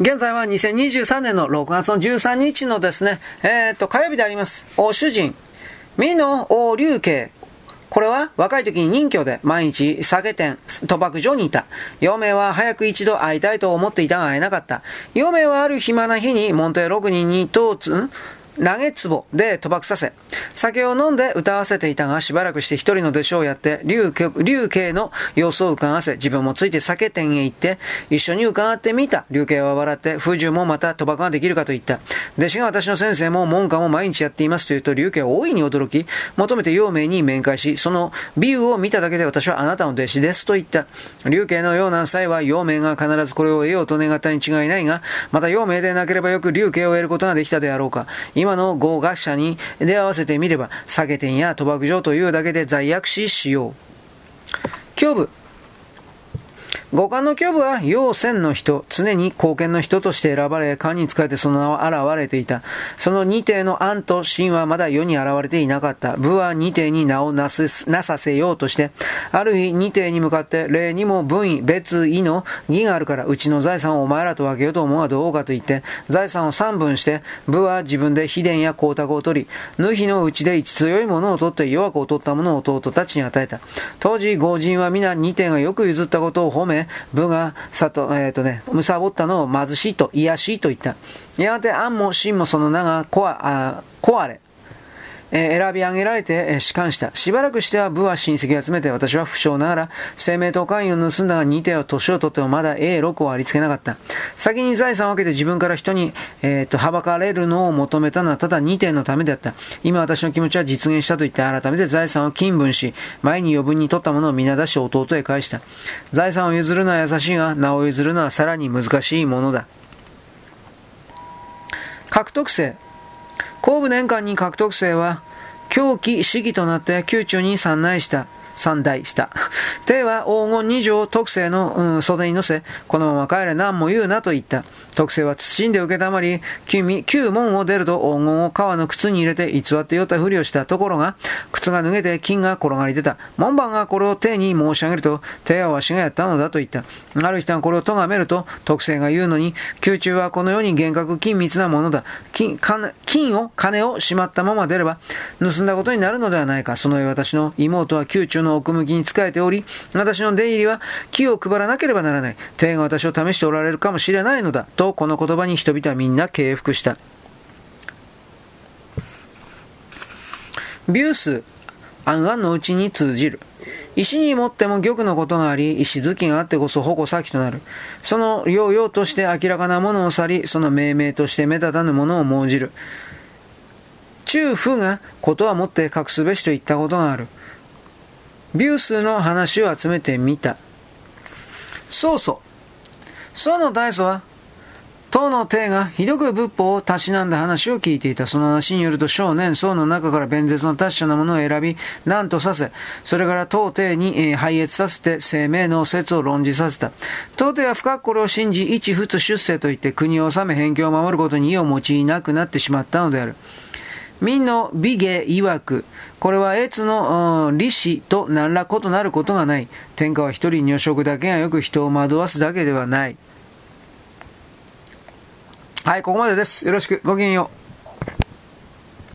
現在は2023年の6月の13日のですね、えー、っと、火曜日であります。お主人、美濃王流慶、これは若い時に任居で毎日酒店、賭博場にいた。嫁は早く一度会いたいと思っていたが会えなかった。嫁はある暇な日に門弟6人に当つ、投げ壺で賭博させ、酒を飲んで歌わせていたが、しばらくして一人の弟子をやって、竜慶の様子を伺わせ、自分もついて酒店へ行って、一緒に伺ってみた。竜慶は笑って、風獣もまた賭博ができるかと言った。弟子が私の先生も門下も毎日やっていますと言うと、竜慶は大いに驚き、求めて陽明に面会し、その美羽を見ただけで私はあなたの弟子ですと言った。竜慶のような際は、陽明が必ずこれを得ようと願ったに違いないが、また陽明でなければよく竜慶を得ることができたであろうか。今の合学者に出会わせてみれば、酒店や賭博場というだけで罪悪視しよう。胸部五感の胸部は陽線の人、常に貢献の人として選ばれ、漢に仕えてその名は現れていた。その二帝の案と真はまだ世に現れていなかった。部は二帝に名をなすなさせようとして、ある日二帝に向かって、礼にも分位、別位の義があるから、うちの財産をお前らと分けようと思うがどうかと言って、財産を三分して、部は自分で秘伝や光沢を取り、縫ひのうちで一強いものを取って弱く劣ったものを弟たちに与えた。当時、豪人は皆二帝がよく譲ったことを褒め、武が、さと、えっ、ー、とね、むさぼったのを貧しいと、癒しいと言った。やがて、安も真もその名が、こわ、壊れ、え選び上げられて、え仕官した。しばらくしては部は親戚を集めて、私は不詳ながら、生命と関与を盗んだが2手を年を取ってもまだ A6 をありつけなかった。先に財産を分けて自分から人に、えー、と、はばかれるのを求めたのはただ2点のためであった。今私の気持ちは実現したと言って改めて財産を金分し、前に余分に取ったものを皆出し弟へ返した。財産を譲るのは優しいが、名を譲るのはさらに難しいものだ。獲得性。後部年間に獲得生は、狂気主義となって宮中に参内した。三代した。帝は黄金二条特製の、うん、袖に乗せ、このまま帰れ何も言うなと言った。特製は謹んで受けたまり、旧旧門を出ると黄金を革の靴に入れて偽って酔ったふりをしたところが、靴が脱げて金が転がり出た。門番がこれを帝に申し上げると、帝はわしがやったのだと言った。ある人がこれを咎めると、特製が言うのに、宮中はこのように厳格緊密なものだ。金、金を、金をしまったまま出れば、盗んだことになるのではないか。その上私の妹は宮中のの奥向きに仕えており、私の出入りは気を配らなければならない。天が私を試しておられるかもしれないのだ。と、この言葉に人々はみんな敬服した。ビュース、暗々のうちに通じる。石にもっても玉のことがあり、石好きがあってこそ矛先となる。その用々として明らかなものを去り、その命名として目立たぬものを講じる。中府がことはもって隠すべしと言ったことがある。ビュースの話を集めてみた。そうそう。その大祖は、当の帝がひどく仏法をたしなんだ話を聞いていた。その話によると少年僧の中から弁舌の達者なものを選び、何とさせ、それから当帝に、えー、拝謁させて生命の説を論じさせた。当帝は深くこれを信じ、一仏出世といって国を治め辺境を守ることに意を用いなくなってしまったのである。民の美芸曰く、これは越の利子と何ら異なることがない。天下は一人女色だけがよく人を惑わすだけではない。はい、ここまでです。よろしく。ごきげんよう。